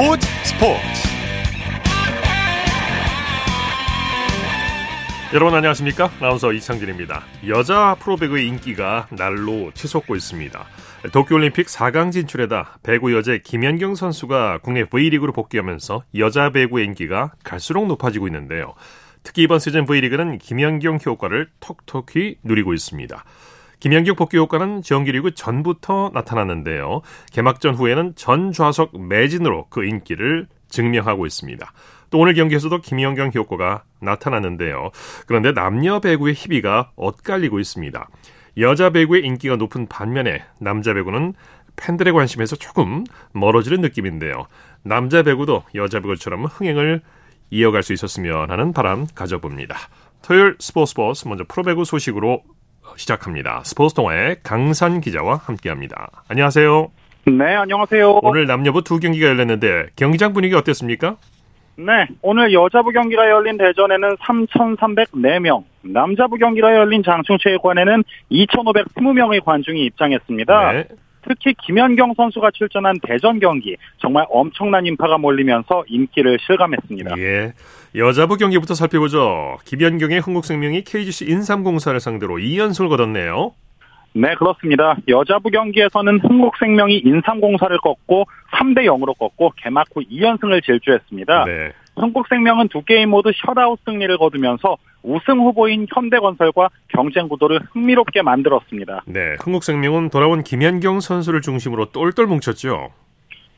스포츠 스포츠 여러분 안녕하십니까? 아나운서 이창진입니다. 여자 프로배구의 인기가 날로 치솟고 있습니다. 도쿄올림픽 4강 진출에다 배구 여제 김연경 선수가 국내 V리그로 복귀하면서 여자 배구의 인기가 갈수록 높아지고 있는데요. 특히 이번 시즌 V리그는 김연경 효과를 톡톡히 누리고 있습니다. 김연경 복귀 효과는 정규리그 전부터 나타났는데요. 개막전 후에는 전 좌석 매진으로 그 인기를 증명하고 있습니다. 또 오늘 경기에서도 김연경 효과가 나타났는데요. 그런데 남녀 배구의 희비가 엇갈리고 있습니다. 여자 배구의 인기가 높은 반면에 남자 배구는 팬들의 관심에서 조금 멀어지는 느낌인데요. 남자 배구도 여자 배구처럼 흥행을 이어갈 수 있었으면 하는 바람 가져봅니다. 토요일 스포츠 스포츠 먼저 프로배구 소식으로 시작합니다. 스포츠 동아의 강산 기자와 함께합니다. 안녕하세요. 네, 안녕하세요. 오늘 남녀부 두 경기가 열렸는데 경기장 분위기 어땠습니까? 네, 오늘 여자부 경기가 열린 대전에는 3,304명, 남자부 경기가 열린 장충체육관에는 2,520명의 관중이 입장했습니다. 네. 특히 김연경 선수가 출전한 대전 경기 정말 엄청난 인파가 몰리면서 인기를 실감했습니다. 예. 여자부 경기부터 살펴보죠. 김연경의 흥국생명이 KGC 인삼공사를 상대로 2연승을 거뒀네요. 네, 그렇습니다. 여자부 경기에서는 흥국생명이 인삼공사를 꺾고 3대 0으로 꺾고 개막 후 2연승을 질주했습니다. 네. 흥국생명은 두 게임 모두 셧아웃 승리를 거두면서 우승 후보인 현대건설과 경쟁 구도를 흥미롭게 만들었습니다. 네, 흥국생명은 돌아온 김현경 선수를 중심으로 똘똘 뭉쳤죠.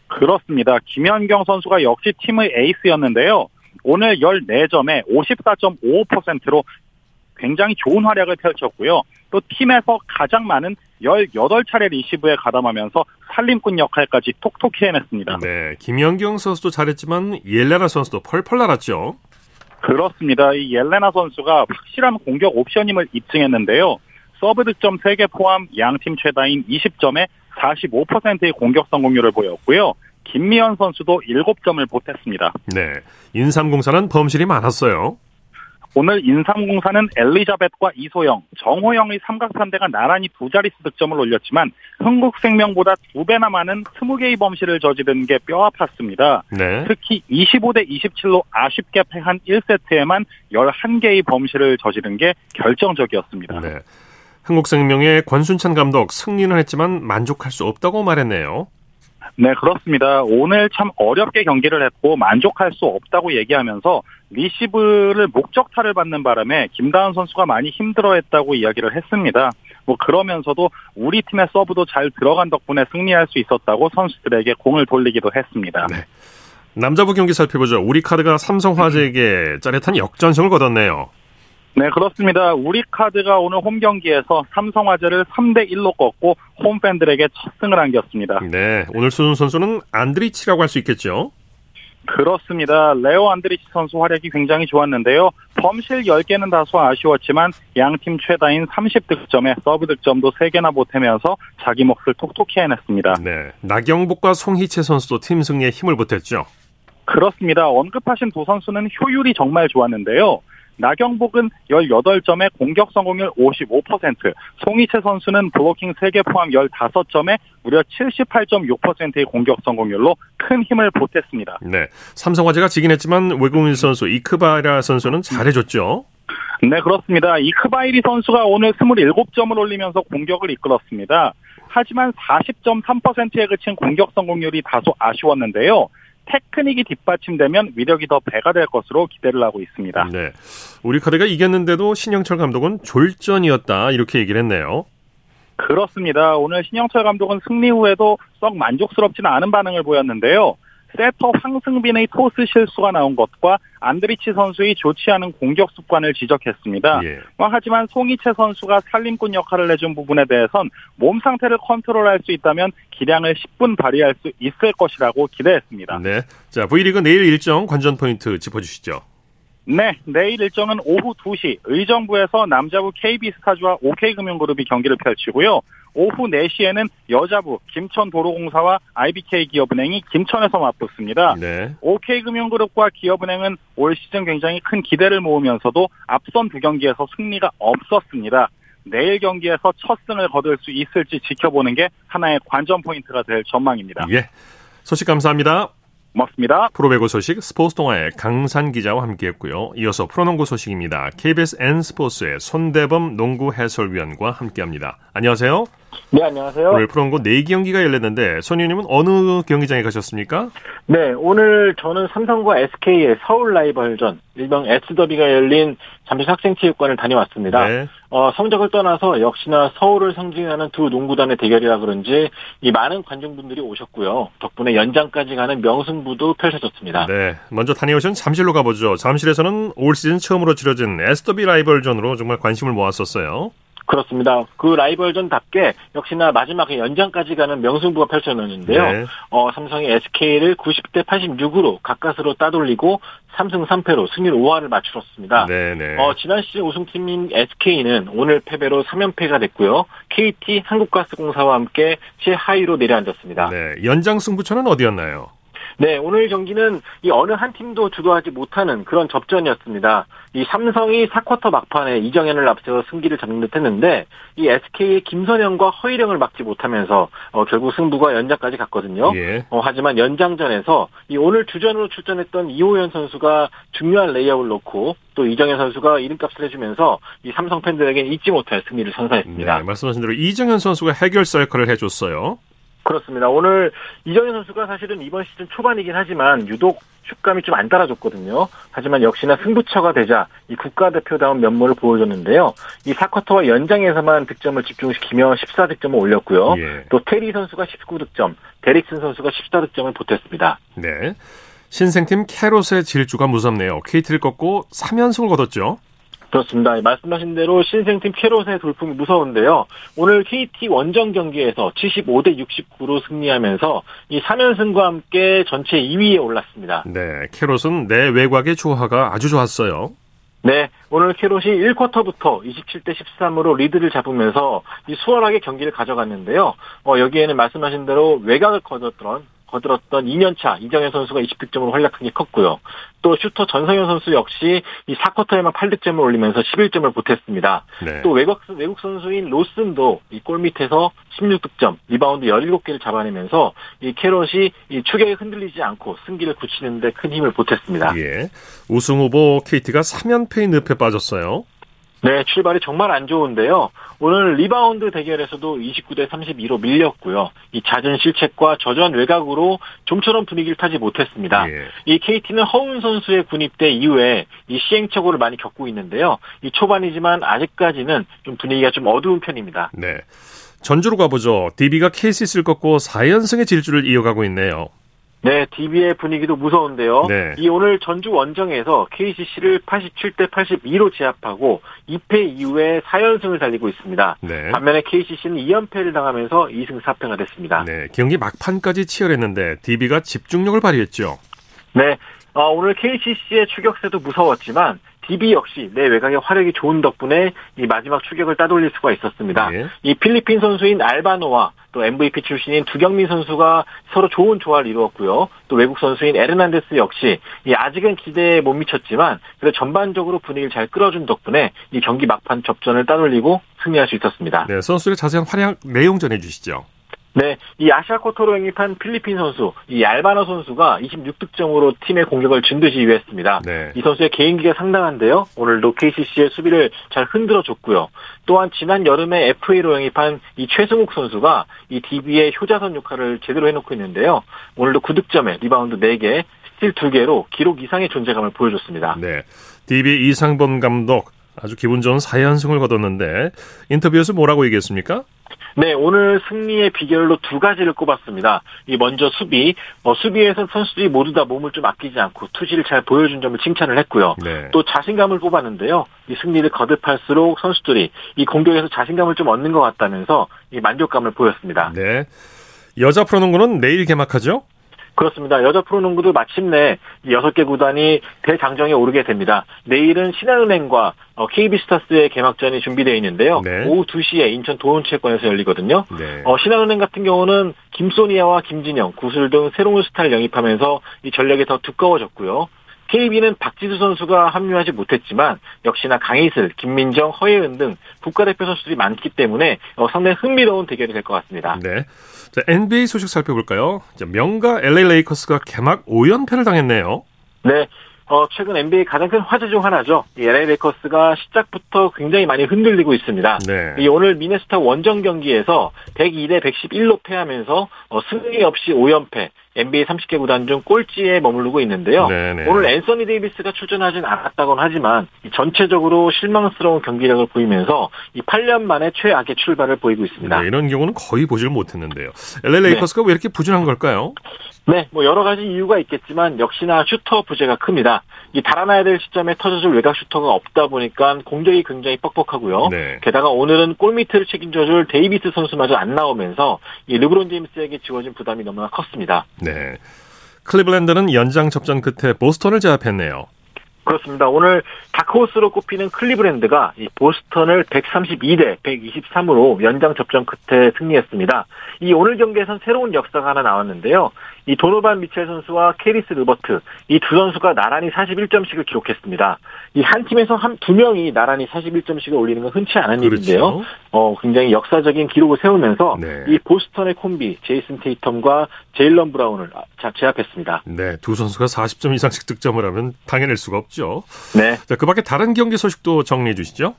그렇습니다. 김현경 선수가 역시 팀의 에이스였는데요. 오늘 14점에 54.55%로 굉장히 좋은 활약을 펼쳤고요. 또 팀에서 가장 많은 18차례 리시브에 가담하면서 살림꾼 역할까지 톡톡히 해냈습니다. 네, 김연경 선수도 잘했지만 옐레나 선수도 펄펄 날았죠. 그렇습니다. 이 옐레나 선수가 확실한 공격 옵션임을 입증했는데요. 서브 득점 3개 포함 양팀 최다인 20점에 45%의 공격 성공률을 보였고요. 김미연 선수도 7점을 보탰습니다. 네. 인삼공사는 범실이 많았어요. 오늘 인삼공사는 엘리자벳과 이소영, 정호영의 삼각판대가 나란히 두 자릿수 득점을 올렸지만 흥국생명보다 두 배나 많은 20개의 범실을 저지른 게 뼈 아팠습니다. 네. 특히 25대 27로 아쉽게 패한 1세트에만 11개의 범실을 저지른 게 결정적이었습니다. 네. 흥국생명의 권순찬 감독 승리는 했지만 만족할 수 없다고 말했네요. 네, 그렇습니다. 오늘 참 어렵게 경기를 했고 만족할 수 없다고 얘기하면서 리시브를 목적타를 받는 바람에 김다은 선수가 많이 힘들어했다고 이야기를 했습니다. 뭐 그러면서도 우리 팀의 서브도 잘 들어간 덕분에 승리할 수 있었다고 선수들에게 공을 돌리기도 했습니다. 네. 남자부 경기 살펴보죠. 우리 카드가 삼성화재에게 짜릿한 역전승을 거뒀네요. 네, 그렇습니다. 우리 카드가 오늘 홈 경기에서 삼성화재를 3대 1로 꺾고 홈 팬들에게 첫 승을 안겼습니다. 네, 오늘 수훈 선수는 안드리치라고 할 수 있겠죠. 그렇습니다. 레오 안드리치 선수 활약이 굉장히 좋았는데요. 범실 10개는 다소 아쉬웠지만 양팀 최다인 30득점에 서브 득점도 3개나 보태면서 자기 몫을 톡톡히 해냈습니다. 네, 나경복과 송희채 선수도 팀 승리에 힘을 보탰죠. 그렇습니다. 언급하신 두 선수는 효율이 정말 좋았는데요. 나경복은 18점에 공격 성공률 55%, 송이채 선수는 블로킹 3개 포함 15점에 무려 78.6%의 공격 성공률로 큰 힘을 보탰습니다. 네. 삼성화재가 지긴 했지만 외국인 선수 이크바라 선수는 잘해줬죠. 네, 그렇습니다. 이크바이리 선수가 오늘 27점을 올리면서 공격을 이끌었습니다. 하지만 40.3%에 그친 공격 성공률이 다소 아쉬웠는데요. 테크닉이 뒷받침되면 위력이 더 배가 될 것으로 기대를 하고 있습니다. 네. 우리 카드가 이겼는데도 신영철 감독은 졸전이었다 이렇게 얘기를 했네요. 그렇습니다. 오늘 신영철 감독은 승리 후에도 썩 만족스럽지는 않은 반응을 보였는데요. 세터 황승빈의 토스 실수가 나온 것과 안드리치 선수의 좋지 않은 공격 습관을 지적했습니다. 예. 뭐 하지만 송이채 선수가 살림꾼 역할을 해준 부분에 대해선 몸 상태를 컨트롤할 수 있다면 기량을 10분 발휘할 수 있을 것이라고 기대했습니다. 네. 자, V리그 내일 일정 관전 포인트 짚어주시죠. 네, 내일 일정은 오후 2시 의정부에서 남자부 KB스타즈와 OK금융그룹이 경기를 펼치고요. 오후 4시에는 여자부 김천도로공사와 IBK 기업은행이 김천에서 맞붙습니다. 네. OK금융그룹과 기업은행은 올 시즌 굉장히 큰 기대를 모으면서도 앞선 두 경기에서 승리가 없었습니다. 내일 경기에서 첫 승을 거둘 수 있을지 지켜보는 게 하나의 관전 포인트가 될 전망입니다. 예. 소식 감사합니다. 고맙습니다. 프로배구 소식 스포츠 동아의 강산 기자와 함께했고요. 이어서 프로농구 소식입니다. KBS N 스포츠의 손대범 농구 해설위원과 함께합니다. 안녕하세요. 네, 안녕하세요. 오늘 프로농구 4경기가 열렸는데 손님은 어느 경기장에 가셨습니까? 네, 오늘 저는 삼성과 SK의 서울 라이벌전, 일명 S더비가 열린 잠실 학생체육관을 다녀왔습니다. 네. 어, 성적을 떠나서 역시나 서울을 상징하는 두 농구단의 대결이라 그런지 이 많은 관중분들이 오셨고요. 덕분에 연장까지 가는 명승부도 펼쳐졌습니다. 네, 먼저 다녀오신 잠실로 가보죠. 잠실에서는 올 시즌 처음으로 치러진 S더비 라이벌전으로 정말 관심을 모았었어요. 그렇습니다. 그 라이벌전답게 역시나 마지막에 연장까지 가는 명승부가 펼쳐졌는데요. 네. 어, 삼성이 SK를 90대 86으로 가까스로 따돌리고 3승 3패로 승률 5할을 맞추었습니다. 네, 네. 어, 지난 시즌 우승팀인 SK는 오늘 패배로 3연패가 됐고요. KT 한국가스공사와 함께 최하위로 내려앉았습니다. 네, 연장 승부처는 어디였나요? 네, 오늘 경기는 이 어느 한 팀도 주도하지 못하는 그런 접전이었습니다. 이 삼성이 4쿼터 막판에 이정현을 앞세워 승기를 잡는 듯 했는데 이 SK의 김선형과 허일영을 막지 못하면서 어, 결국 승부가 연장까지 갔거든요. 예. 어, 하지만 연장전에서 이 오늘 주전으로 출전했던 이호연 선수가 중요한 레이업을 놓고 또 이정현 선수가 이름값을 해주면서 이 삼성 팬들에게 잊지 못할 승리를 선사했습니다. 네, 말씀하신 대로 이정현 선수가 해결사 역할을 해줬어요. 그렇습니다. 오늘 이정현 선수가 사실은 이번 시즌 초반이긴 하지만 유독 슛감이 좀 안 따라줬거든요. 하지만 역시나 승부처가 되자 이 국가대표다운 면모를 보여줬는데요. 이 4쿼터와 연장에서만 득점을 집중시키며 14득점을 올렸고요. 예. 또 테리 선수가 19득점, 데릭슨 선수가 14득점을 보탰습니다. 네. 신생팀 캐롯의 질주가 무섭네요. KT를 꺾고 3연승을 거뒀죠. 그렇습니다. 말씀하신 대로 신생팀 캐롯의 돌풍이 무서운데요. 오늘 KT 원정 경기에서 75대 69로 승리하면서 이 3연승과 함께 전체 2위에 올랐습니다. 네, 캐롯은 내 외곽의 조화가 아주 좋았어요. 네, 오늘 캐롯이 1쿼터부터 27대 13으로 리드를 잡으면서 이 수월하게 경기를 가져갔는데요. 어, 여기에는 말씀하신 대로 외곽을 거뒀던 거들었던 2년차 이정현 선수가 20득점으로 활약한 게 컸고요. 또 슈터 전성현 선수 역시 이 4쿼터에만 8득점을 올리면서 11점을 보탰습니다. 네. 또 외국, 외국 선수인 로슨도 이 골 밑에서 16득점, 리바운드 17개를 잡아내면서 이 캐롯이 이 추격에 흔들리지 않고 승기를 굳히는데 큰 힘을 보탰습니다. 예. 우승 후보 KT가 3연패의 늪에 빠졌어요. 네, 출발이 정말 안 좋은데요. 오늘 리바운드 대결에서도 29대 32로 밀렸고요. 이 잦은 실책과 저전 외곽으로 좀처럼 분위기를 타지 못했습니다. 예. 이 KT는 허훈 선수의 군입대 이후에 이 시행착오를 많이 겪고 있는데요. 이 초반이지만 아직까지는 좀 분위기가 좀 어두운 편입니다. 네. 전주로 가보죠. DB가 KCC를 꺾고 4연승의 질주를 이어가고 있네요. 네, DB의 분위기도 무서운데요. 네. 이 오늘 전주 원정에서 KCC를 87대 82로 제압하고 2패 이후에 4연승을 달리고 있습니다. 네. 반면에 KCC는 2연패를 당하면서 2승 4패가 됐습니다. 네, 경기 막판까지 치열했는데 DB가 집중력을 발휘했죠. 네, 어, 오늘 KCC의 추격세도 무서웠지만 DB 역시 내 외곽의 화력이 좋은 덕분에 이 마지막 추격을 따돌릴 수가 있었습니다. 네. 이 필리핀 선수인 알바노와 또 MVP 출신인 두경민 선수가 서로 좋은 조화를 이루었고요. 또 외국 선수인 에르난데스 역시 이 아직은 기대에 못 미쳤지만 그래도 전반적으로 분위기를 잘 끌어준 덕분에 이 경기 막판 접전을 따돌리고 승리할 수 있었습니다. 네, 선수의 자세한 활약 내용 전해주시죠. 네, 이 아시아 쿼터로 영입한 필리핀 선수, 이 알바나 선수가 26득점으로 팀의 공격을 진듯이 이해했습니다. 네. 이 선수의 개인기가 상당한데요. 오늘도 KCC의 수비를 잘 흔들어줬고요. 또한 지난 여름에 FA로 영입한 이 최승욱 선수가 이 DB의 효자선 역할을 제대로 해놓고 있는데요. 오늘도 9득점에 리바운드 4개, 스틸 2개로 기록 이상의 존재감을 보여줬습니다. 네, DB 이상범 감독 아주 기분 좋은 4연승을 거뒀는데 인터뷰에서 뭐라고 얘기했습니까? 네, 오늘 승리의 비결로 두 가지를 꼽았습니다. 이 먼저 수비, 어, 수비에서 선수들이 모두 다 몸을 좀 아끼지 않고 투지를 잘 보여준 점을 칭찬을 했고요. 네. 또 자신감을 꼽았는데요. 이 승리를 거듭할수록 선수들이 이 공격에서 자신감을 좀 얻는 것 같다면서 이 만족감을 보였습니다. 네. 여자 프로농구는 내일 개막하죠? 그렇습니다. 여자 프로농구도 마침내 여섯 개 구단이 대장정에 오르게 됩니다. 내일은 신한은행과 KB스타스의 어, 개막전이 준비되어 있는데요. 네. 오후 2시에 인천 도원체육관에서 열리거든요. 네. 어, 신한은행 같은 경우는 김소니아와 김진영, 구슬 등 새로운 스타를 영입하면서 이 전력이 더 두꺼워졌고요. KB는 박지수 선수가 합류하지 못했지만 역시나 강이슬, 김민정, 허예은 등 국가대표 선수들이 많기 때문에 어, 상당히 흥미로운 대결이 될 것 같습니다. 네. 자, NBA 소식 살펴볼까요? 자, 명가 LA 레이커스가 개막 5연패를 당했네요. 네. 어, 최근 NBA 가장 큰 화제 중 하나죠. 이 LA 레이커스가 시작부터 굉장히 많이 흔들리고 있습니다. 네. 이 오늘 미네소타 원정 경기에서 102대 111로 패하면서 어, 승리 없이 5연패, NBA 30개 구단 중 꼴찌에 머무르고 있는데요. 네네. 오늘 앤서니 데이비스가 출전하진 않았다곤 하지만 전체적으로 실망스러운 경기력을 보이면서 이 8년 만에 최악의 출발을 보이고 있습니다. 네, 이런 경우는 거의 보질 못했는데요. LA 레이커스가 왜 이렇게 부진한 걸까요? 네, 뭐 여러 가지 이유가 있겠지만 역시나 슈터 부재가 큽니다. 이 달아나야 될 시점에 터져줄 외곽 슈터가 없다 보니까 공격이 굉장히 뻑뻑하고요. 네. 게다가 오늘은 골밑을 책임져줄 데이비스 선수마저 안 나오면서 이 르브론 제임스에게 지워진 부담이 너무나 컸습니다. 네. 클리블랜드는 연장 접전 끝에 보스턴을 제압했네요. 그렇습니다. 오늘 다크호스로 꼽히는 클리블랜드가 이 보스턴을 132대 123으로 연장 접전 끝에 승리했습니다. 이 오늘 경기에선 새로운 역사가 하나 나왔는데요. 이 도노반 미첼 선수와 캐리스 르버트 이 두 선수가 나란히 41점씩을 기록했습니다. 이 한 팀에서 한 두 명이 나란히 41점씩을 올리는 건 흔치 않은 일인데요. 그렇죠. 어 굉장히 역사적인 기록을 세우면서 네. 이 보스턴의 콤비 제이슨 테이텀과 제일런 브라운을 아, 자- 제압했습니다. 네, 두 선수가 40점 이상씩 득점을 하면 당해낼 수가 없죠. 네. 자, 그 밖에 다른 경기 소식도 정리해 주시죠.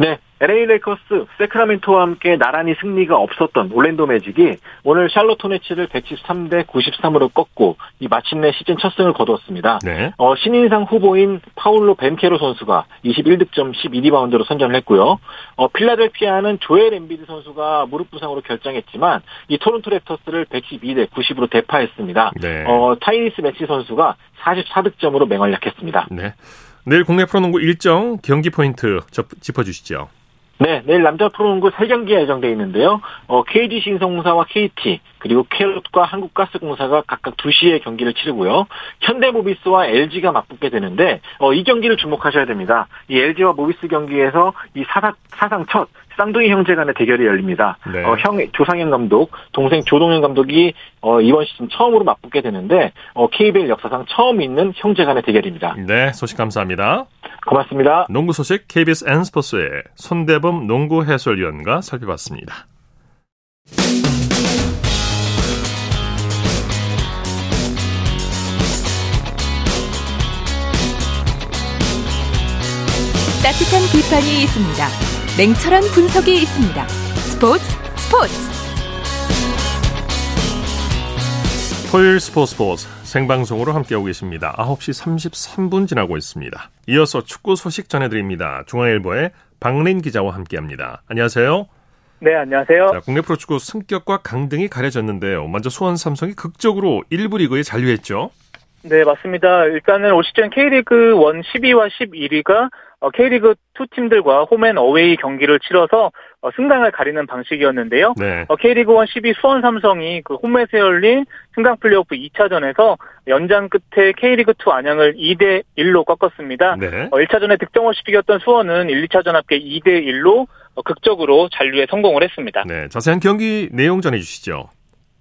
네, LA 레이커스, 새크라멘토와 함께 나란히 승리가 없었던 올랜도 매직이 오늘 샬롯 호네츠를 113대 93으로 꺾고 이 마침내 시즌 첫 승을 거두었습니다. 네. 어, 신인상 후보인 파울로 반케로 선수가 21득점 12리바운드로 선전을 했고요. 어, 필라델피아는 조엘 엠비드 선수가 무릎 부상으로 결장했지만 이 토론토 랩터스를 112대 90으로 대파했습니다. 네. 어, 타이리스 맥시 선수가 44득점으로 맹활약했습니다. 네. 내일 국내 프로농구 일정 경기 포인트 접- 짚어주시죠. 네, 내일 남자 프로농구 3경기가 예정돼 있는데요. 어, KGC 인삼공사와 KT, 그리고 캐롯과 한국가스공사가 각각 2시에 경기를 치르고요. 현대모비스와 LG가 맞붙게 되는데, 어, 이 경기를 주목하셔야 됩니다. 이 LG와 모비스 경기에서 이 사상, 사상 첫 쌍둥이 형제 간의 대결이 열립니다. 네. 어, 형, 조상현 감독, 동생 조동현 감독이, 어, 이번 시즌 처음으로 맞붙게 되는데, 어, KBL 역사상 처음 있는 형제 간의 대결입니다. 네, 소식 감사합니다. 고맙습니다. 농구 소식 KBS N스포츠의 손대범 농구 해설위원과 살펴봤습니다. 따뜻한 비판이 있습니다. 냉철한 분석이 있습니다. 스포츠 스포츠 토요일 스포츠 스포츠 생방송으로 함께하고 계십니다. 9시 33분 지나고 있습니다. 이어서 축구 소식 전해드립니다. 중앙일보의 박린 기자와 함께합니다. 안녕하세요. 네, 안녕하세요. 자, 국내 프로축구 승격과 강등이 가려졌는데요. 먼저 수원 삼성이 극적으로 1부 리그에 잔류했죠. 네, 맞습니다. 일단은 올 시즌 K리그 1 12와 11위가 어, K리그 2 팀들과 홈앤 어웨이 경기를 치러서 어, 승강을 가리는 방식이었는데요. 네. 어, K리그 1 12 수원 삼성이 그 홈에서 열린 승강 플레이오프 2차전에서 연장 끝에 K리그 2 안양을 2대 1로 꺾었습니다. 네. 어, 1차전에 득점 없이 비겼던 수원은 1, 2차전 합계 2대 1로 어, 극적으로 잔류에 성공을 했습니다. 네. 자세한 경기 내용 전해 주시죠.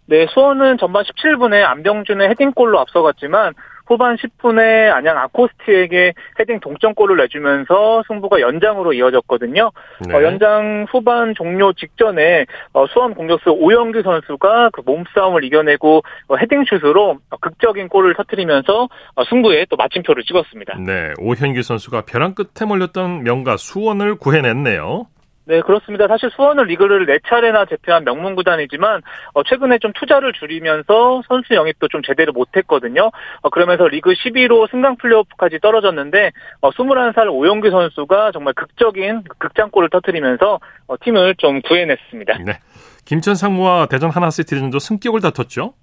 네, 수원은 전반 17분에 안병준의 헤딩골로 앞서갔지만 후반 10분에 안양 아코스티에게 헤딩 동점골을 내주면서 승부가 연장으로 이어졌거든요. 네. 어, 연장 후반 종료 직전에 어, 수원 공격수 오영규 선수가 그 몸싸움을 이겨내고 어, 헤딩슛으로 어, 극적인 골을 터뜨리면서 어, 승부에 또 마침표를 찍었습니다. 네. 오현규 선수가 벼랑 끝에 몰렸던 명가 수원을 구해냈네요. 네, 그렇습니다. 사실 수원은 리그를 네 차례나 제패한 명문 구단이지만 어, 최근에 좀 투자를 줄이면서 선수 영입도 좀 제대로 못했거든요. 어, 그러면서 리그 12로 승강 플레이오프까지 떨어졌는데 어, 21살 오영규 선수가 정말 극적인 극장골을 터뜨리면서 어, 팀을 좀 구해냈습니다. 네. 김천 상무와 대전 하나시티즌도 승격을 다퉜죠.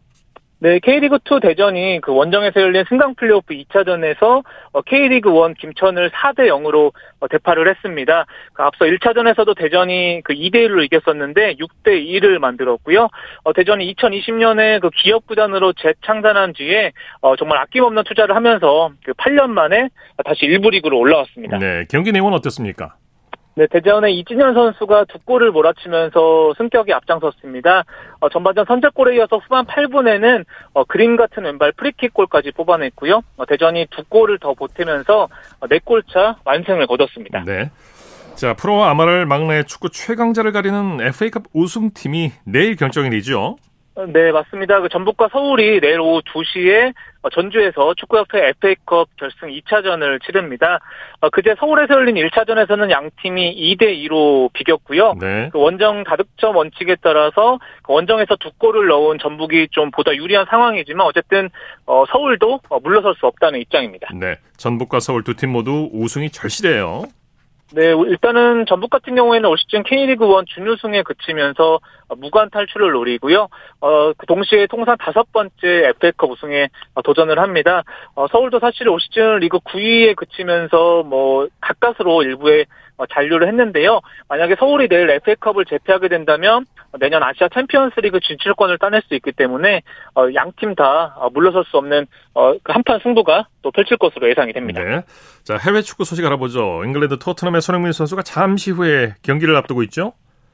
네, K리그2 대전이 그 원정에서 열린 승강 플레이오프 2차전에서 어, K리그1 김천을 4대 0으로 어, 대파를 했습니다. 그 앞서 1차전에서도 대전이 그 2대 1로 이겼었는데 6대 2를 만들었고요. 어, 대전이 2020년에 그 기업 구단으로 재창단한 뒤에 어, 정말 아낌없는 투자를 하면서 그 8년 만에 다시 1부 리그로 올라왔습니다. 네. 경기 내용은 어떻습니까? 네, 대전의 이진현 선수가 두 골을 몰아치면서 승격에 앞장섰습니다. 어, 전반전 선제골에 이어서 후반 8분에는 어, 그림 같은 왼발 프리킥 골까지 뽑아냈고요. 어, 대전이 두 골을 더 보태면서 어, 4골차 완승을 거뒀습니다. 네. 자, 프로와 아마를 망라해 축구 최강자를 가리는 FA컵 우승팀이 내일 결정이 되죠. 네, 맞습니다. 그 전북과 서울이 내일 오후 2시에 전주에서 축구협회 FA컵 결승 2차전을 치릅니다. 어, 그제 서울에서 열린 1차전에서는 양 팀이 2대 2로 비겼고요. 네. 그 원정 다득점 원칙에 따라서 그 원정에서 두 골을 넣은 전북이 좀 보다 유리한 상황이지만 어쨌든 어, 서울도 어, 물러설 수 없다는 입장입니다. 네. 전북과 서울 두 팀 모두 우승이 절실해요. 네, 일단은 전북 같은 경우에는 올 시즌 K리그 1 준우승에 그치면서 무관 탈출을 노리고요. 어, 그 동시에 통산 다섯 번째 FA컵 우승에 도전을 합니다. 어, 서울도 사실 올 시즌 리그 9위에 그치면서 뭐 가까스로 일부에 잔류를 했는데요. 만약에 서울이 내일 FA컵을 제패하게 된다면 내년 아시아 챔피언스리그 진출권을 따낼 수 있기 때문에 어, 양팀 다 물러설 수 없는 어, 그 한판 승부가 또 펼칠 것으로 예상이 됩니다. 네. 자, 해외 축구 소식 알아보죠. 잉글랜드 토트넘의 손흥민 선수가 잠시 후에 경기를 앞두고 있죠?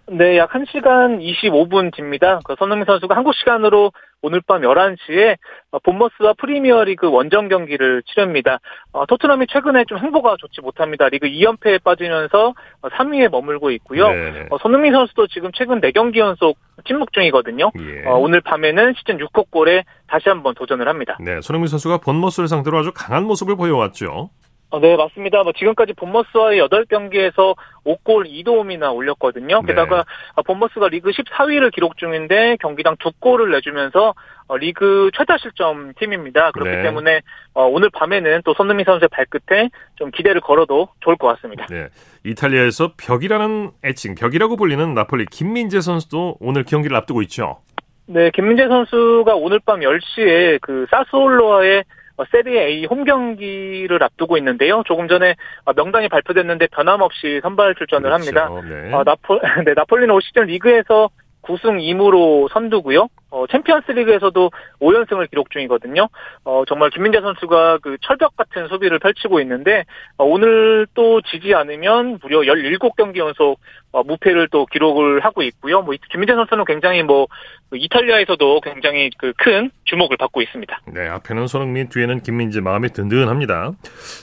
네, 약 1시간 25분 뒤입니다. 그 손흥민 선수가 한국 시간으로 오늘 밤 11시에 본머스와 프리미어리그 원정 경기를 치릅니다. 어, 토트넘이 최근에 좀 행보가 좋지 못합니다. 리그 2연패에 빠지면서 3위에 머물고 있고요. 어, 손흥민 선수도 지금 최근 4경기 연속 침묵 중이거든요. 예. 어, 오늘 밤에는 시즌 6호 골에 다시 한번 도전을 합니다. 네, 손흥민 선수가 본머스를 상대로 아주 강한 모습을 보여왔죠. 어, 네, 맞습니다. 뭐 지금까지 본머스와의 8경기에서 5골 2도움이나 올렸거든요. 네. 게다가 네. 본머스가 리그 14위를 기록 중인데 경기당 2골을 내주면서 어, 리그 최다 실점 팀입니다. 그렇기 네. 때문에 어, 오늘 밤에는 또 손흥민 선수의 발끝에 좀 기대를 걸어도 좋을 것 같습니다. 네. 이탈리아에서 벽이라는 애칭, 벽이라고 불리는 나폴리 김민재 선수도 오늘 경기를 앞두고 있죠. 네, 김민재 선수가 오늘 밤 10시에 그 사스올로와의 어, 세리에 A 홈 경기를 앞두고 있는데요. 조금 전에 어, 명단이 발표됐는데 변함없이 선발 출전을 그렇죠. 합니다. 네. 어, 나폴, 네, 나폴리는 올 시즌 리그에서 9승 2무로 선두고요. 어, 챔피언스 리그에서도 5연승을 기록 중이거든요. 어, 정말 김민재 선수가 그 철벽 같은 수비를 펼치고 있는데 어, 오늘 또 지지 않으면 무려 17경기 연속 어, 무패를 또 기록을 하고 있고요. 뭐 김민재 선수는 굉장히 뭐그 이탈리아에서도 굉장히 그 큰 주목을 받고 있습니다. 네, 앞에는 손흥민, 뒤에는 김민재 마음이 든든합니다.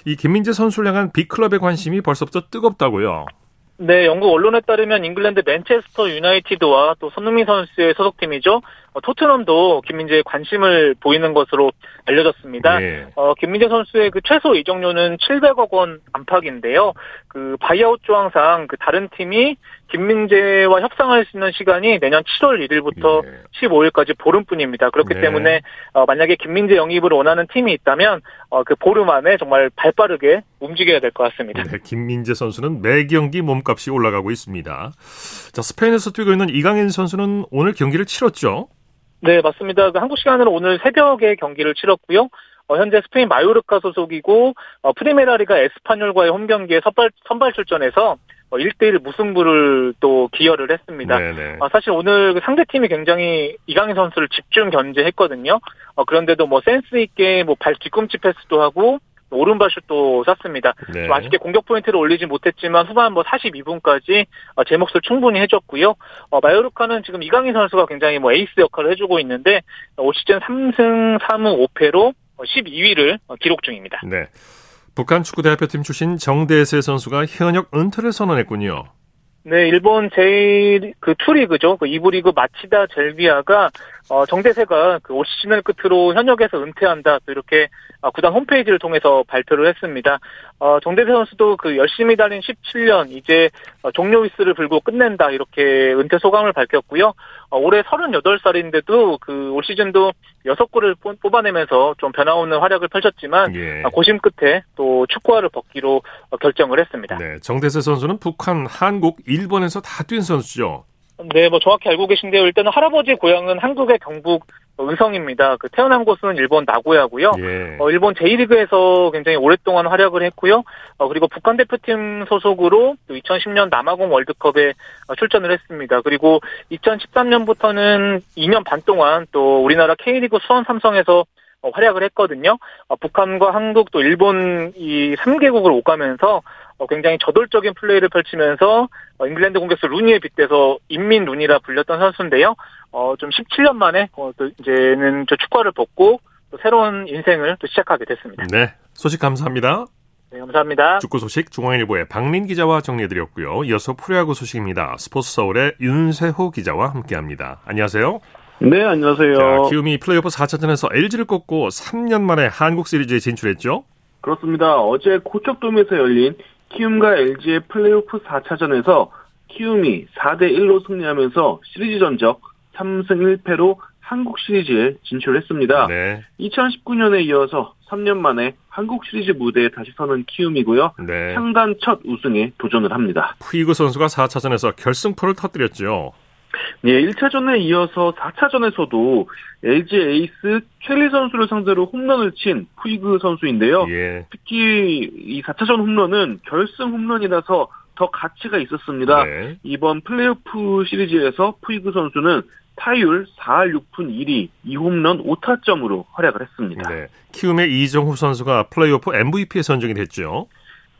이 김민재 선수를 향한 빅클럽의 관심이 벌써부터 뜨겁다고요. 네, 영국 언론에 따르면 잉글랜드 맨체스터 유나이티드와 또 손흥민 선수의 소속팀이죠. 어, 토트넘도 김민재에 관심을 보이는 것으로 알려졌습니다. 네. 어, 김민재 선수의 그 최소 이적료는 700억 원 안팎인데요. 그 바이아웃 조항상 그 다른 팀이 김민재와 협상할 수 있는 시간이 내년 7월 1일부터 네. 15일까지 보름뿐입니다. 그렇기 네. 때문에 어, 만약에 김민재 영입을 원하는 팀이 있다면 어, 그 보름 안에 정말 발빠르게 움직여야 될 것 같습니다. 네, 김민재 선수는 매 경기 몸값이 올라가고 있습니다. 자, 스페인에서 뛰고 있는 이강인 선수는 오늘 경기를 치렀죠. 네, 맞습니다. 그 한국 시간으로 오늘 새벽에 경기를 치렀고요. 어, 현재 스페인 마요르카 소속이고 어, 프리메라리가 에스파뇰과의 홈 경기에 선발 선발 출전해서 어, 1대1 무승부를 또 기여를 했습니다. 어, 사실 오늘 그 상대팀이 굉장히 이강인 선수를 집중 견제했거든요. 어, 그런데도 뭐 센스 있게 뭐 발 뒤꿈치 패스도 하고 오른발슛도 쐈습니다. 네. 좀 아쉽게 공격 포인트를 올리지 못했지만 후반 뭐 42분까지 어, 제 몫을 충분히 해줬고요. 어, 마요르카는 지금 이강인 선수가 굉장히 뭐 에이스 역할을 해주고 있는데 올 시즌 3승 3무 5패로 12위를 기록 중입니다. 네. 북한 축구 대표팀 출신 정대세 선수가 현역 은퇴를 선언했군요. 네, 일본 제일 그 투리그죠. 그 2부 리그 마치다 젤비아가 어, 정대세가 그 올 시즌을 끝으로 현역에서 은퇴한다. 또 이렇게 어, 구단 홈페이지를 통해서 발표를 했습니다. 어, 정대세 선수도 그 열심히 달린 17년 이제 어, 종료 위스를 불고 끝낸다. 이렇게 은퇴 소감을 밝혔고요. 어, 올해 38살인데도 그 올 시즌도 6골을 뽑아내면서 좀 변화없는 활약을 펼쳤지만 예. 어, 고심 끝에 또 축구화를 벗기로 어, 결정을 했습니다. 네, 정대세 선수는 북한, 한국, 일본에서 다 뛴 선수죠. 네, 뭐 정확히 알고 계신데요. 일단은 할아버지 고향은 한국의 경북 의성입니다. 그 태어난 곳은 일본 나고야고요. 예. 어, 일본 제1리그에서 굉장히 오랫동안 활약을 했고요. 어, 그리고 북한 대표팀 소속으로 2010년 남아공 월드컵에 어, 출전을 했습니다. 그리고 2013년부터는 2년 반 동안 또 우리나라 K리그 수원 삼성에서 어, 활약을 했거든요. 어, 북한과 한국 또 일본 이 3개국을 오가면서 어, 굉장히 저돌적인 플레이를 펼치면서 어, 잉글랜드 공격수 루니에 빗대서 인민 루니라 불렸던 선수인데요. 어, 좀 17년 만에 어, 또 이제는 저 축구를 벗고 또 새로운 인생을 또 시작하게 됐습니다. 네, 소식 감사합니다. 네, 감사합니다. 축구 소식 중앙일보의 박민 기자와 정리해드렸고요. 이어서 프로야구 소식입니다. 스포츠 서울의 윤세호 기자와 함께합니다. 안녕하세요. 네, 안녕하세요. 자, 키움이 플레이오프 4차전에서 LG를 꺾고 3년 만에 한국 시리즈에 진출했죠? 그렇습니다. 어제 고척돔에서 열린 키움과 LG의 플레이오프 4차전에서 키움이 4대1로 승리하면서 시리즈 전적 3승 1패로 한국 시리즈에 진출했습니다. 네. 2019년에 이어서 3년 만에 한국 시리즈 무대에 다시 서는 키움이고요. 네. 창단 첫 우승에 도전을 합니다. 푸이그 선수가 4차전에서 결승포를 터뜨렸죠. 예, 1차전에 이어서 4차전에서도 LG 에이스 켈리 선수를 상대로 홈런을 친 푸이그 선수인데요. 예. 특히 이 4차전 홈런은 결승 홈런이라서 더 가치가 있었습니다. 네. 이번 플레이오프 시리즈에서 푸이그 선수는 타율 4할 6푼 1위, 2홈런 5타점으로 활약을 했습니다. 네. 키움의 이정후 선수가 플레이오프 MVP에 선정이 됐죠.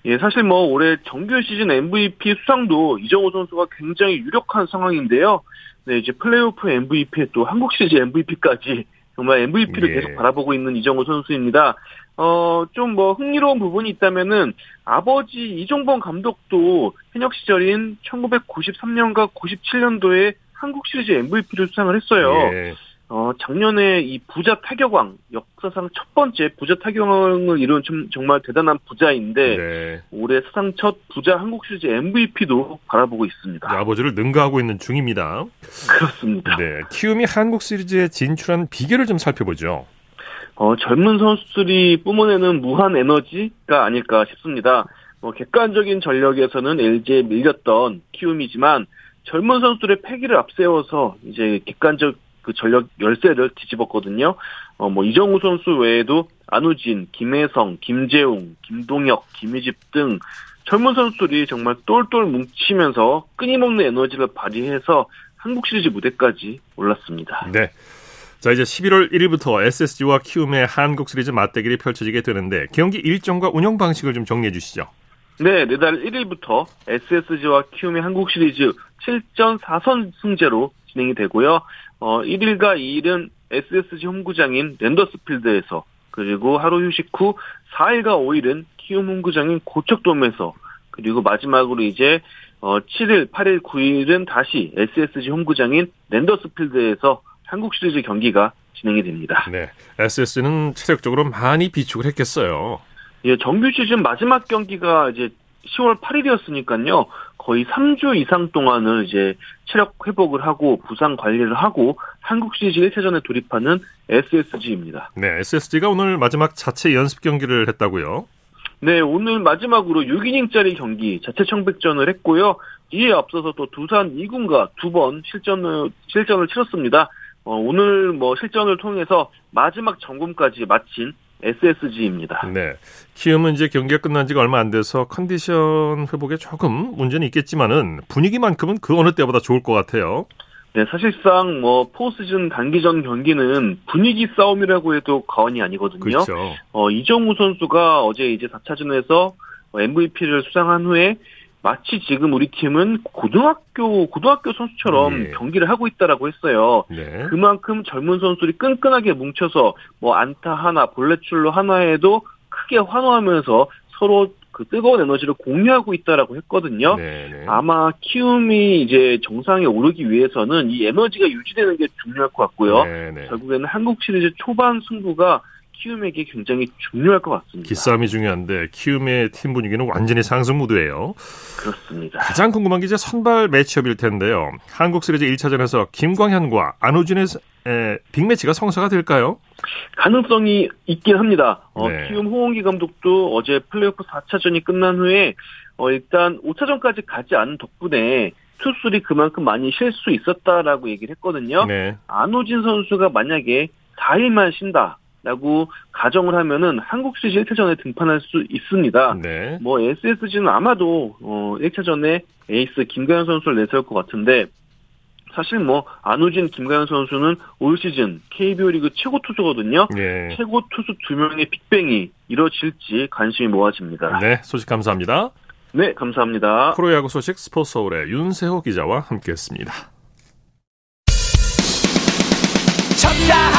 예, 사실 뭐 올해 정규 시즌 MVP 수상도 이정호 선수가 굉장히 유력한 상황인데요. 네, 이제 플레이오프 MVP에 또 한국 시리즈 MVP까지 정말 MVP를 예. 계속 바라보고 있는 이정호 선수입니다. 어, 좀 뭐 흥미로운 부분이 있다면은 아버지 이종범 감독도 현역 시절인 1993년과 97년도에 한국 시리즈 MVP를 수상을 했어요. 예. 어, 작년에 이 부자 타격왕, 역사상 첫 번째 부자 타격왕을 이룬 좀, 정말 대단한 부자인데, 네. 올해 사상 첫 부자 한국 시리즈 MVP도 바라보고 있습니다. 아버지를 능가하고 있는 중입니다. 그렇습니다. 네. 키움이 한국 시리즈에 진출한 비결을 좀 살펴보죠. 어, 젊은 선수들이 뿜어내는 무한 에너지가 아닐까 싶습니다. 뭐, 객관적인 전력에서는 LG에 밀렸던 키움이지만, 젊은 선수들의 패기를 앞세워서 이제 객관적 그 전력 열세를 뒤집었거든요. 어, 뭐, 이정우 선수 외에도 안우진, 김혜성, 김재웅, 김동혁, 김희집 등 젊은 선수들이 정말 똘똘 뭉치면서 끊임없는 에너지를 발휘해서 한국 시리즈 무대까지 올랐습니다. 네. 자, 이제 11월 1일부터 SSG와 키움의 한국 시리즈 맞대결이 펼쳐지게 되는데 경기 일정과 운영 방식을 좀 정리해 주시죠. 네, 내달 1일부터 SSG와 키움의 한국 시리즈 7전 4선승제로 진행이 되고요. 어, 1일과 2일은 SSG 홈구장인 랜더스필드에서 그리고 하루 휴식 후 4일과 5일은 키움 홈구장인 고척돔에서 그리고 마지막으로 이제 어, 7일, 8일, 9일은 다시 SSG 홈구장인 랜더스필드에서 한국 시리즈 경기가 진행이 됩니다. 네. SS는 체력적으로 많이 비축을 했겠어요. 예, 정규 시즌 마지막 경기가 이제 10월 8일이었으니까요. 거의 3주 이상 동안을 이제 체력 회복을 하고 부상 관리를 하고 한국 시리즈 1차전에 돌입하는 SSG입니다. 네, SSG가 오늘 마지막 자체 연습 경기를 했다고요. 네, 오늘 마지막으로 6이닝짜리 경기 자체 청백전을 했고요. 이에 앞서서 또 두산 2군과 두 번 실전을 실전을 치렀습니다. 어, 오늘 뭐 실전을 통해서 마지막 점검까지 마친 SSG입니다. 네. 키움은 이제 경기가 끝난 지가 얼마 안 돼서 컨디션 회복에 조금 문제는 있겠지만은 분위기만큼은 그 어느 때보다 좋을 것 같아요. 네, 사실상 뭐 포스즌 단기전 경기는 분위기 싸움이라고 해도 과언이 아니거든요. 그렇죠. 어, 이정우 선수가 어제 이제 4차전에서 MVP를 수상한 후에 마치 지금 우리 팀은 고등학교 고등학교 선수처럼 예. 경기를 하고 있다라고 했어요. 네. 그만큼 젊은 선수들이 끈끈하게 뭉쳐서 뭐 안타 하나, 볼넷출로 하나에도 크게 환호하면서 서로 그 뜨거운 에너지를 공유하고 있다라고 했거든요. 네, 네. 아마 키움이 이제 정상에 오르기 위해서는 이 에너지가 유지되는 게 중요할 것 같고요. 네, 네. 결국에는 한국 시리즈 초반 승부가 키움에게 굉장히 중요할 것 같습니다. 기싸움이 중요한데 키움의 팀 분위기는 완전히 상승 무드예요. 그렇습니다. 가장 궁금한 게 이제 선발 매치업일 텐데요. 한국 시리즈 1차전에서 김광현과 안우진의 에, 빅매치가 성사가 될까요? 가능성이 있긴 합니다. 어, 네. 키움 홍원기 감독도 어제 플레이오프 4차전이 끝난 후에 어, 일단 5차전까지 가지 않은 덕분에 투수들이 그만큼 많이 쉴 수 있었다라고 얘기를 했거든요. 네. 안호진 선수가 만약에 4일만 쉰다 라고 가정을 하면은 한국 시리즈 1차전에 등판할 수 있습니다. 네. 뭐 SSG는 아마도 어 1차전에 에이스 김가현 선수를 내세울 것 같은데 사실 뭐 안우진 김가현 선수는 올 시즌 KBO 리그 최고 투수거든요. 네. 최고 투수 두 명의 빅뱅이 이뤄질지 관심이 모아집니다. 네. 소식 감사합니다. 네, 감사합니다. 프로야구 소식 스포츠 서울의 윤세호 기자와 함께했습니다. 쳤다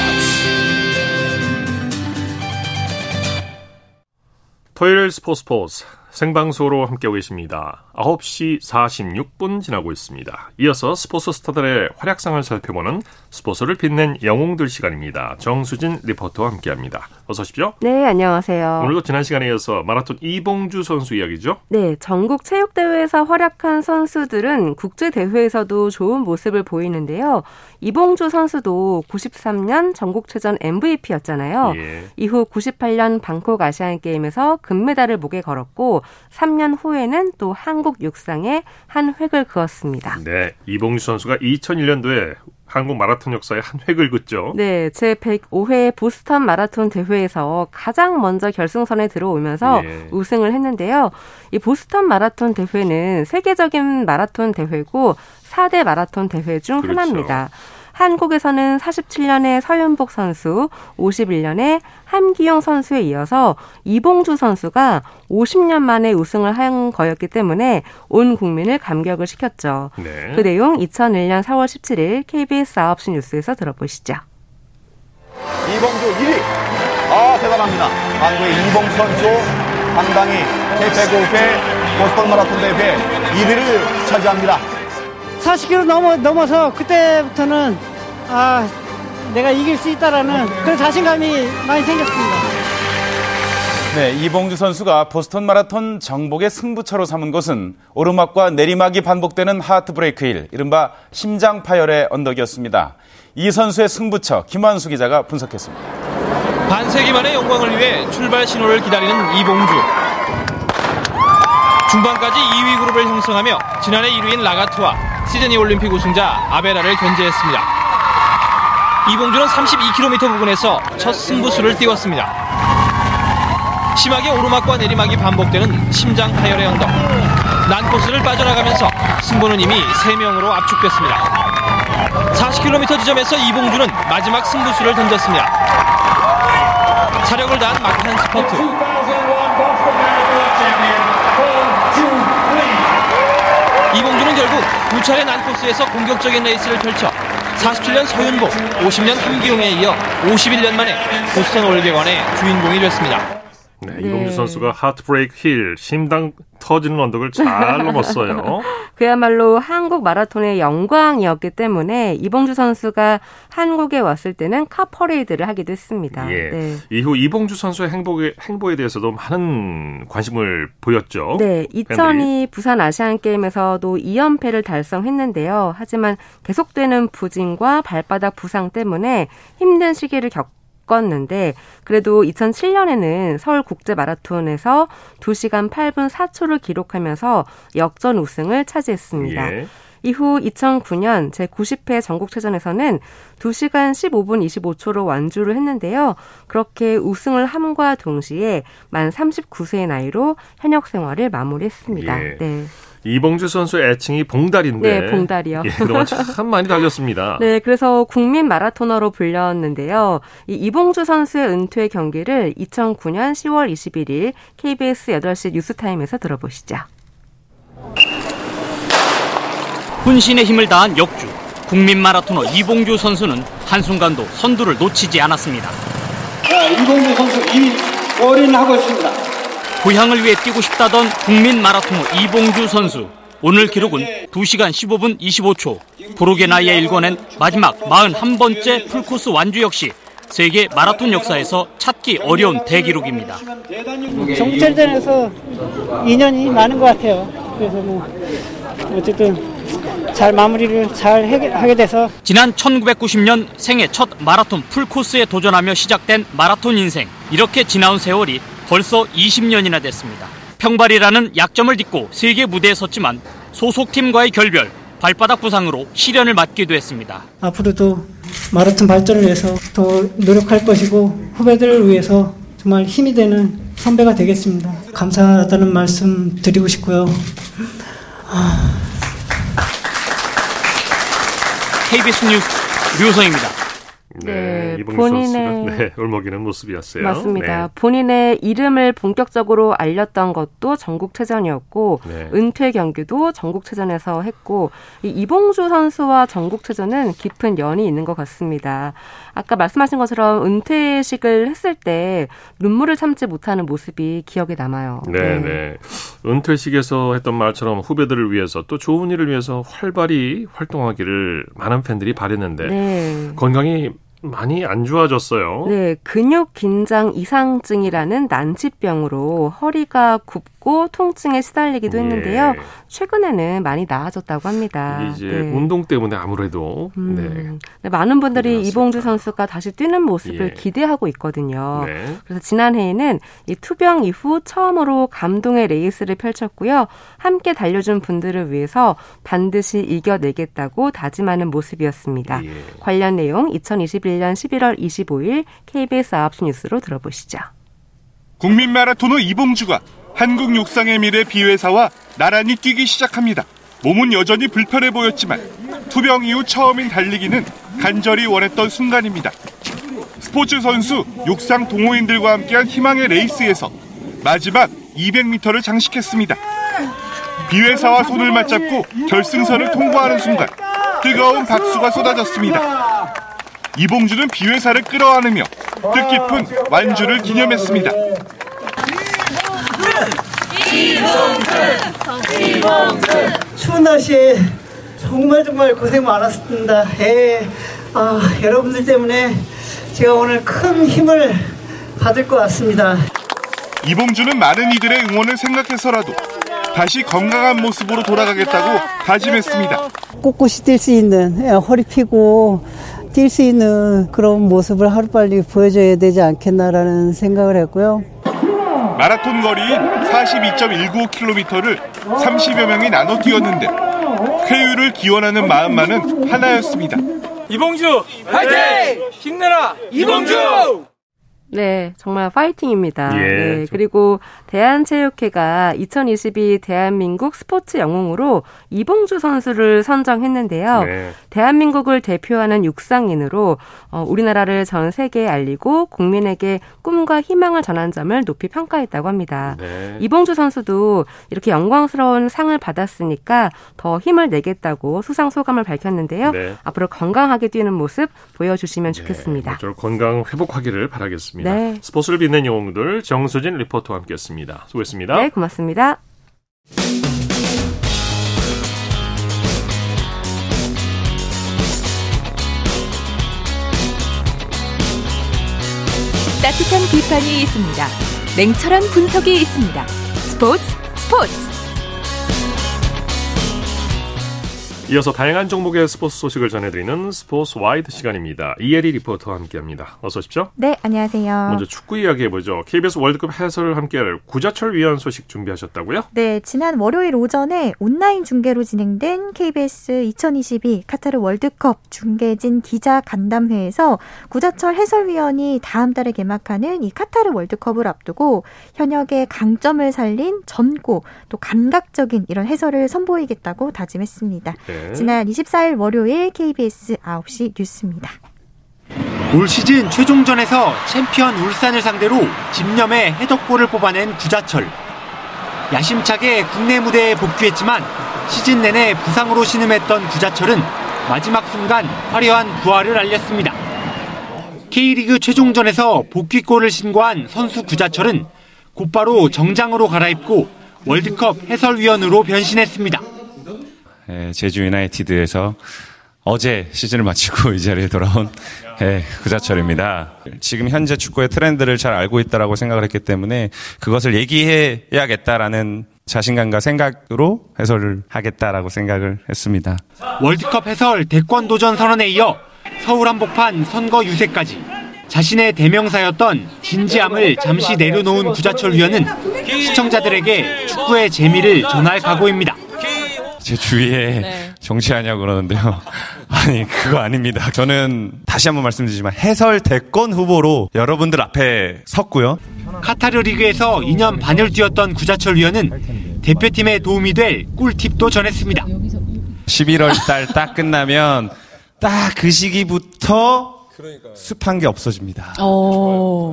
토요일 스포츠 스포츠 생방송으로 함께하고 계십니다. 9시 46분 지나고 있습니다. 이어서 스포츠 스타들의 활약상을 살펴보는 스포츠를 빛낸 영웅들 시간입니다. 정수진 리포터와 함께합니다. 어서 오십시오. 네, 안녕하세요. 오늘도 지난 시간에 이어서 마라톤 이봉주 선수 이야기죠? 네, 전국 체육대회에서 활약한 선수들은 국제대회에서도 좋은 모습을 보이는데요. 이봉주 선수도 93년 전국체전 MVP였잖아요. 예. 이후 98년 방콕 아시안게임에서 금메달을 목에 걸었고 3년 후에는 또 한국 육상에 한 획을 그었습니다. 네, 이봉주 선수가 2001년도에 한국 마라톤 역사에 한 획을 긋죠. 네, 제 105회 보스턴 마라톤 대회에서 가장 먼저 결승선에 들어오면서 예. 우승을 했는데요. 이 보스턴 마라톤 대회는 세계적인 마라톤 대회고 4대 마라톤 대회 중 그렇죠. 하나입니다. 한국에서는 47년에 서윤복 선수, 51년에 함기용 선수에 이어서 이봉주 선수가 50년 만에 우승을 한 거였기 때문에 온 국민을 감격을 시켰죠. 네. 그 내용 2001년 4월 17일 KBS 9시 뉴스에서 들어보시죠. 이봉주 1위. 아, 대단합니다. 한국의 이봉주 선수 당당히 제105회 보스턴 마라톤 대회 1위를 차지합니다. 40km 넘어, 넘어서 그때부터는 아 내가 이길 수 있다라는 그런 자신감이 많이 생겼습니다. 네, 이봉주 선수가 보스턴 마라톤 정복의 승부처로 삼은 것은 오르막과 내리막이 반복되는 하트브레이크 일, 이른바 심장 파열의 언덕이었습니다. 이 선수의 승부처 김환수 기자가 분석했습니다. 반세기만의 영광을 위해 출발 신호를 기다리는 이봉주. 중반까지 2위 그룹을 형성하며 지난해 1위인 라가트와 시드니 올림픽 우승자 아베라를 견제했습니다. 이봉주는 32km 부근에서 첫 승부수를 띄웠습니다. 심하게 오르막과 내리막이 반복되는 심장 파열의 언덕. 난 코스를 빠져나가면서 승부는 이미 3명으로 압축됐습니다. 40km 지점에서 이봉주는 마지막 승부수를 던졌습니다. 사력을 다한 막판 스퍼트. 이봉주는 결국 두 차례 난코스에서 공격적인 레이스를 펼쳐 47년 서윤복, 50년 함기용에 이어 51년 만에 보스턴 월계관의 주인공이 됐습니다. 네, 이봉주 선수가 하트브레이크 힐, 심장 터지는 언덕을 잘 넘었어요. 그야말로 한국 마라톤의 영광이었기 때문에 이봉주 선수가 한국에 왔을 때는 카 퍼레이드를 하기도 했습니다. 예. 네. 이후 이봉주 선수의 행복에, 행보에 대해서도 많은 관심을 보였죠. 네, 팬들이. 2002 부산 아시안 게임에서도 2연패를 달성했는데요. 하지만 계속되는 부진과 발바닥 부상 때문에 힘든 시기를 겪 었는데 그래도 2007년에는 서울 국제 마라톤에서 2시간 8분 4초를 기록하면서 역전 우승을 차지했습니다. 예. 이후 2009년 제90회 전국체전에서는 2시간 15분 25초로 완주를 했는데요. 그렇게 우승을 함과 동시에 만 39세의 나이로 현역 생활을 마무리했습니다. 예. 네. 이봉주 선수의 애칭이 봉달인데. 네, 봉달이요. 예, 그동안 참 많이 달렸습니다. 네, 그래서 국민 마라토너로 불렸는데요. 이 이봉주 선수의 은퇴 경기를 2009년 10월 21일 KBS 8시 뉴스타임에서 들어보시죠. 혼신의 힘을 다한 역주 국민 마라토너 이봉주 선수는 한순간도 선두를 놓치지 않았습니다. 자, 이봉주 선수 2위 올인하고 있습니다. 고향을 위해 뛰고 싶다던 국민 마라토너 이봉주 선수. 오늘 기록은 2시간 15분 25초. 부록의 나이에 일궈낸 마지막 41번째 풀코스 완주 역시 세계 마라톤 역사에서 찾기 어려운 대기록입니다. 정체전에서 인연이 많은 것 같아요. 그래서 뭐 어쨌든 잘 마무리를 잘 하게, 하게 돼서 지난 1990년 생애 첫 마라톤 풀코스에 도전하며 시작된 마라톤 인생. 이렇게 지나온 세월이 벌써 20년이나 됐습니다. 평발이라는 약점을 딛고 세계 무대에 섰지만 소속팀과의 결별, 발바닥 부상으로 시련을 맞기도 했습니다. 앞으로도 마라톤 발전을 위해서 더 노력할 것이고 후배들을 위해서 정말 힘이 되는 선배가 되겠습니다. 감사하다는 말씀 드리고 싶고요. KBS 뉴스 류성입니다. 네, 이봉규 본인의- 네, 울먹이는 모습이었어요. 맞습니다. 네. 본인의 이름을 본격적으로 알렸던 것도 전국체전이었고 네. 은퇴 경기도 전국체전에서 했고 이 이봉주 선수와 전국체전은 깊은 연이 있는 것 같습니다. 아까 말씀하신 것처럼 은퇴식을 했을 때 눈물을 참지 못하는 모습이 기억에 남아요. 네, 네. 은퇴식에서 했던 말처럼 후배들을 위해서 또 좋은 일을 위해서 활발히 활동하기를 많은 팬들이 바랬는데 네. 건강이 많이 안 좋아졌어요. 네, 근육 긴장 이상증이라는 난치병으로 허리가 굽고 통증에 시달리기도 했는데요. 예. 최근에는 많이 나아졌다고 합니다. 이제 네. 운동 때문에 아무래도 네. 음, 네, 많은 분들이 이봉주 선수가 다시 뛰는 모습을 예. 기대하고 있거든요. 네. 그래서 지난해에는 이 투병 이후 처음으로 감동의 레이스를 펼쳤고요. 함께 달려준 분들을 위해서 반드시 이겨내겠다고 다짐하는 모습이었습니다. 예. 관련 내용 2021년 11월 25일 KBS 9시 뉴스로 들어보시죠. 국민 마라토너 이봉주가 한국 육상의 미래 비웨사와 나란히 뛰기 시작합니다. 몸은 여전히 불편해 보였지만 투병 이후 처음인 달리기는 간절히 원했던 순간입니다. 스포츠 선수, 육상 동호인들과 함께한 희망의 레이스에서 마지막 200m를 장식했습니다. 비회사와 손을 맞잡고 결승선을 통과하는 순간 뜨거운 박수가 쏟아졌습니다. 이봉주는 비회사를 끌어안으며 뜻깊은 완주를 기념했습니다. 추운 날씨에 정말 정말 고생 많았습니다. 예, 아, 여러분들 때문에 제가 오늘 큰 힘을 받을 것 같습니다. 이봉주는 많은 이들의 응원을 생각해서라도 다시 건강한 모습으로 돌아가겠다고 다짐했습니다. 꼿꼿이 뛸 수 있는 예, 허리 피고 뛸 수 있는 그런 모습을 하루빨리 보여줘야 되지 않겠나라는 생각을 했고요. 마라톤 거리인 42.195km를 30여 명이 나눠 뛰었는데 쾌유를 기원하는 마음만은 하나였습니다. 이봉주 화이팅! 힘내라 이봉주! 네, 정말 파이팅입니다. 예, 네, 좀- 그리고 대한체육회가 2022 대한민국 스포츠 영웅으로 이봉주 선수를 선정했는데요. 네. 대한민국을 대표하는 육상인으로 어, 우리나라를 전 세계에 알리고 국민에게 꿈과 희망을 전한 점을 높이 평가했다고 합니다. 네. 이봉주 선수도 이렇게 영광스러운 상을 받았으니까 더 힘을 내겠다고 수상 소감을 밝혔는데요. 네. 앞으로 건강하게 뛰는 모습 보여주시면 좋겠습니다. 모쪼록 건강 회복하기를 바라겠습니다. 네. 스포츠를 빛낸 영웅들 정수진 리포터와 함께했습니다. 수고했습니다. 네, 고맙습니다. 따뜻한 비판이 있습니다. 냉철한 분석이 있습니다. 스포츠 스포츠 이어서 다양한 종목의 스포츠 소식을 전해드리는 스포츠 와이드 시간입니다. 이혜리 리포터와 함께합니다. 어서 오십시오. 네, 안녕하세요. 먼저 축구 이야기 해보죠. KBS 월드컵 해설을 함께할 구자철 위원 소식 준비하셨다고요? 네, 지난 월요일 오전에 온라인 중계로 진행된 KBS 2022 카타르 월드컵 중계진 기자 간담회에서 구자철 해설위원이 다음 달에 개막하는 이 카타르 월드컵을 앞두고 현역의 강점을 살린 전고 또 감각적인 이런 해설을 선보이겠다고 다짐했습니다. 네. 지난 24일 월요일 KBS 9시 뉴스입니다. 올 시즌 최종전에서 챔피언 울산을 상대로 집념의 해독골을 뽑아낸 구자철. 야심차게 국내 무대에 복귀했지만 시즌 내내 부상으로 신음했던 구자철은 마지막 순간 화려한 부활을 알렸습니다. K리그 최종전에서 복귀골을 신고한 선수 구자철은 곧바로 정장으로 갈아입고 월드컵 해설위원으로 변신했습니다. 예, 제주 유나이티드에서 어제 시즌을 마치고 이 자리에 돌아온 예, 구자철입니다. 지금 현재 축구의 트렌드를 잘 알고 있다라고 생각을 했기 때문에 그것을 얘기해야겠다라는 자신감과 생각으로 해설을 하겠다라고 생각을 했습니다. 월드컵 해설 대권 도전 선언에 이어 서울 한복판 선거 유세까지 자신의 대명사였던 진지함을 잠시 내려놓은 구자철 위원은 시청자들에게 축구의 재미를 전할 각오입니다. 제 주위에 정치하냐고 그러는데요. 아니, 그거 아닙니다. 저는 다시 한번 말씀드리지만 해설 대권 후보로 여러분들 앞에 섰고요. 카타르 리그에서 2년 반을 뛰었던 구자철 위원은 대표팀에 도움이 될 꿀팁도 전했습니다. 11월 달 딱 끝나면 딱 그 시기부터 습한 게 없어집니다.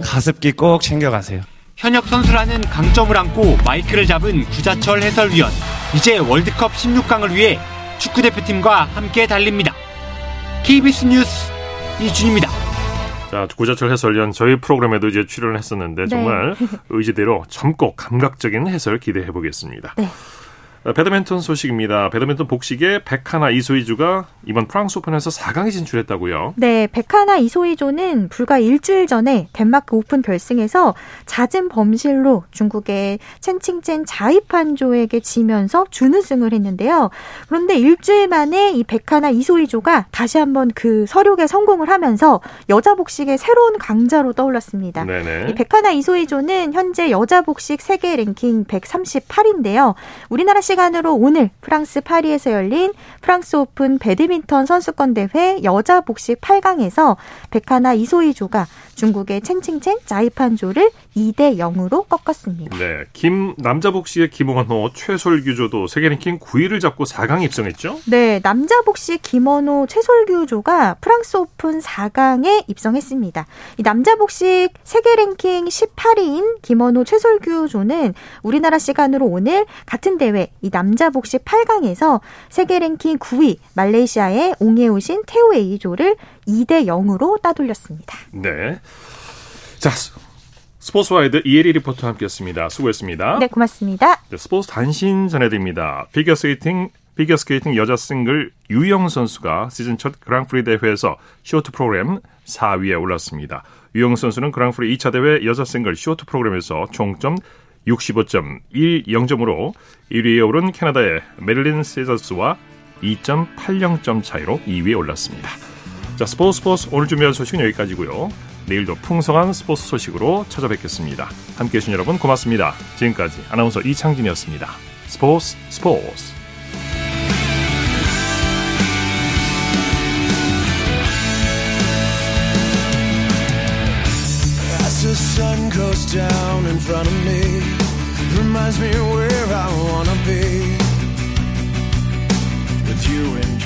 가습기 꼭 챙겨가세요. 현역 선수라는 강점을 안고 마이크를 잡은 구자철 해설위원. 이제 월드컵 16강을 위해 축구대표팀과 함께 달립니다. KBS 뉴스 이준입니다. 자, 구자철 해설위원 저희 프로그램에도 이제 출연을 했었는데 네. 정말 의지대로 젊고 감각적인 해설 기대해 보겠습니다. 어, 배드민턴 소식입니다. 배드민턴 복식의 백하나 이소희조가 이번 프랑스 오픈에서 4강에 진출했다고요. 네, 백하나 이소희조는 불과 일주일 전에 덴마크 오픈 결승에서 잦은 범실로 중국의 첸칭첸 자이판조에게 지면서 준우승을 했는데요. 그런데 일주일 만에 이 백하나 이소희조가 다시 한번 그 설욕에 성공을 하면서 여자 복식의 새로운 강자로 떠올랐습니다. 네네. 이 백하나 이소희조는 현재 여자 복식 세계 랭킹 138인데요. 우리나라 시간으로 오늘 프랑스 파리에서 열린 프랑스 오픈 배드민턴 선수권 대회 여자 복식 8강에서 백하나 이소희조가 중국의 첸칭첸 자이판조를 2대 0으로 꺾었습니다. 네, 김 남자 복식의 김원호, 최솔규조도 세계 랭킹 9위를 잡고 4강 입성했죠. 네, 남자 복식 김원호, 최솔규조가 프랑스 오픈 4강에 입성했습니다. 이 남자 복식 세계 랭킹 18위인 김원호, 최솔규조는 우리나라 시간으로 오늘 같은 대회 이 남자 복식 8강에서 세계 랭킹 9위 말레이시아의 옹예우신 테오 에이조를 2대 0으로 따돌렸습니다. 네. 자, 스- 스포츠와이드 이혜리 리포터 함께했습니다. 수고했습니다. 네, 고맙습니다. 네, 스포츠 단신 전해드립니다. 피겨스케이팅 피겨스케이팅 여자 싱글 유영 선수가 시즌 첫 그랑프리 대회에서 쇼트 프로그램 4위에 올랐습니다. 유영 선수는 그랑프리 2차 대회 여자 싱글 쇼트 프로그램에서 총점 65.10점으로 1위에 오른 캐나다의 매들린 시저스와 2.80점 차이로 2위에 올랐습니다. 자, 스포츠 스포츠 오늘 준비한 소식은 여기까지고요. 내일도 풍성한 스포츠 소식으로 찾아뵙겠습니다. 함께해 주신 여러분 고맙습니다. 지금까지 아나운서 이창진이었습니다. 스포츠 스포츠 As the sun goes down in front of me, reminds me where I wanna be. With you and.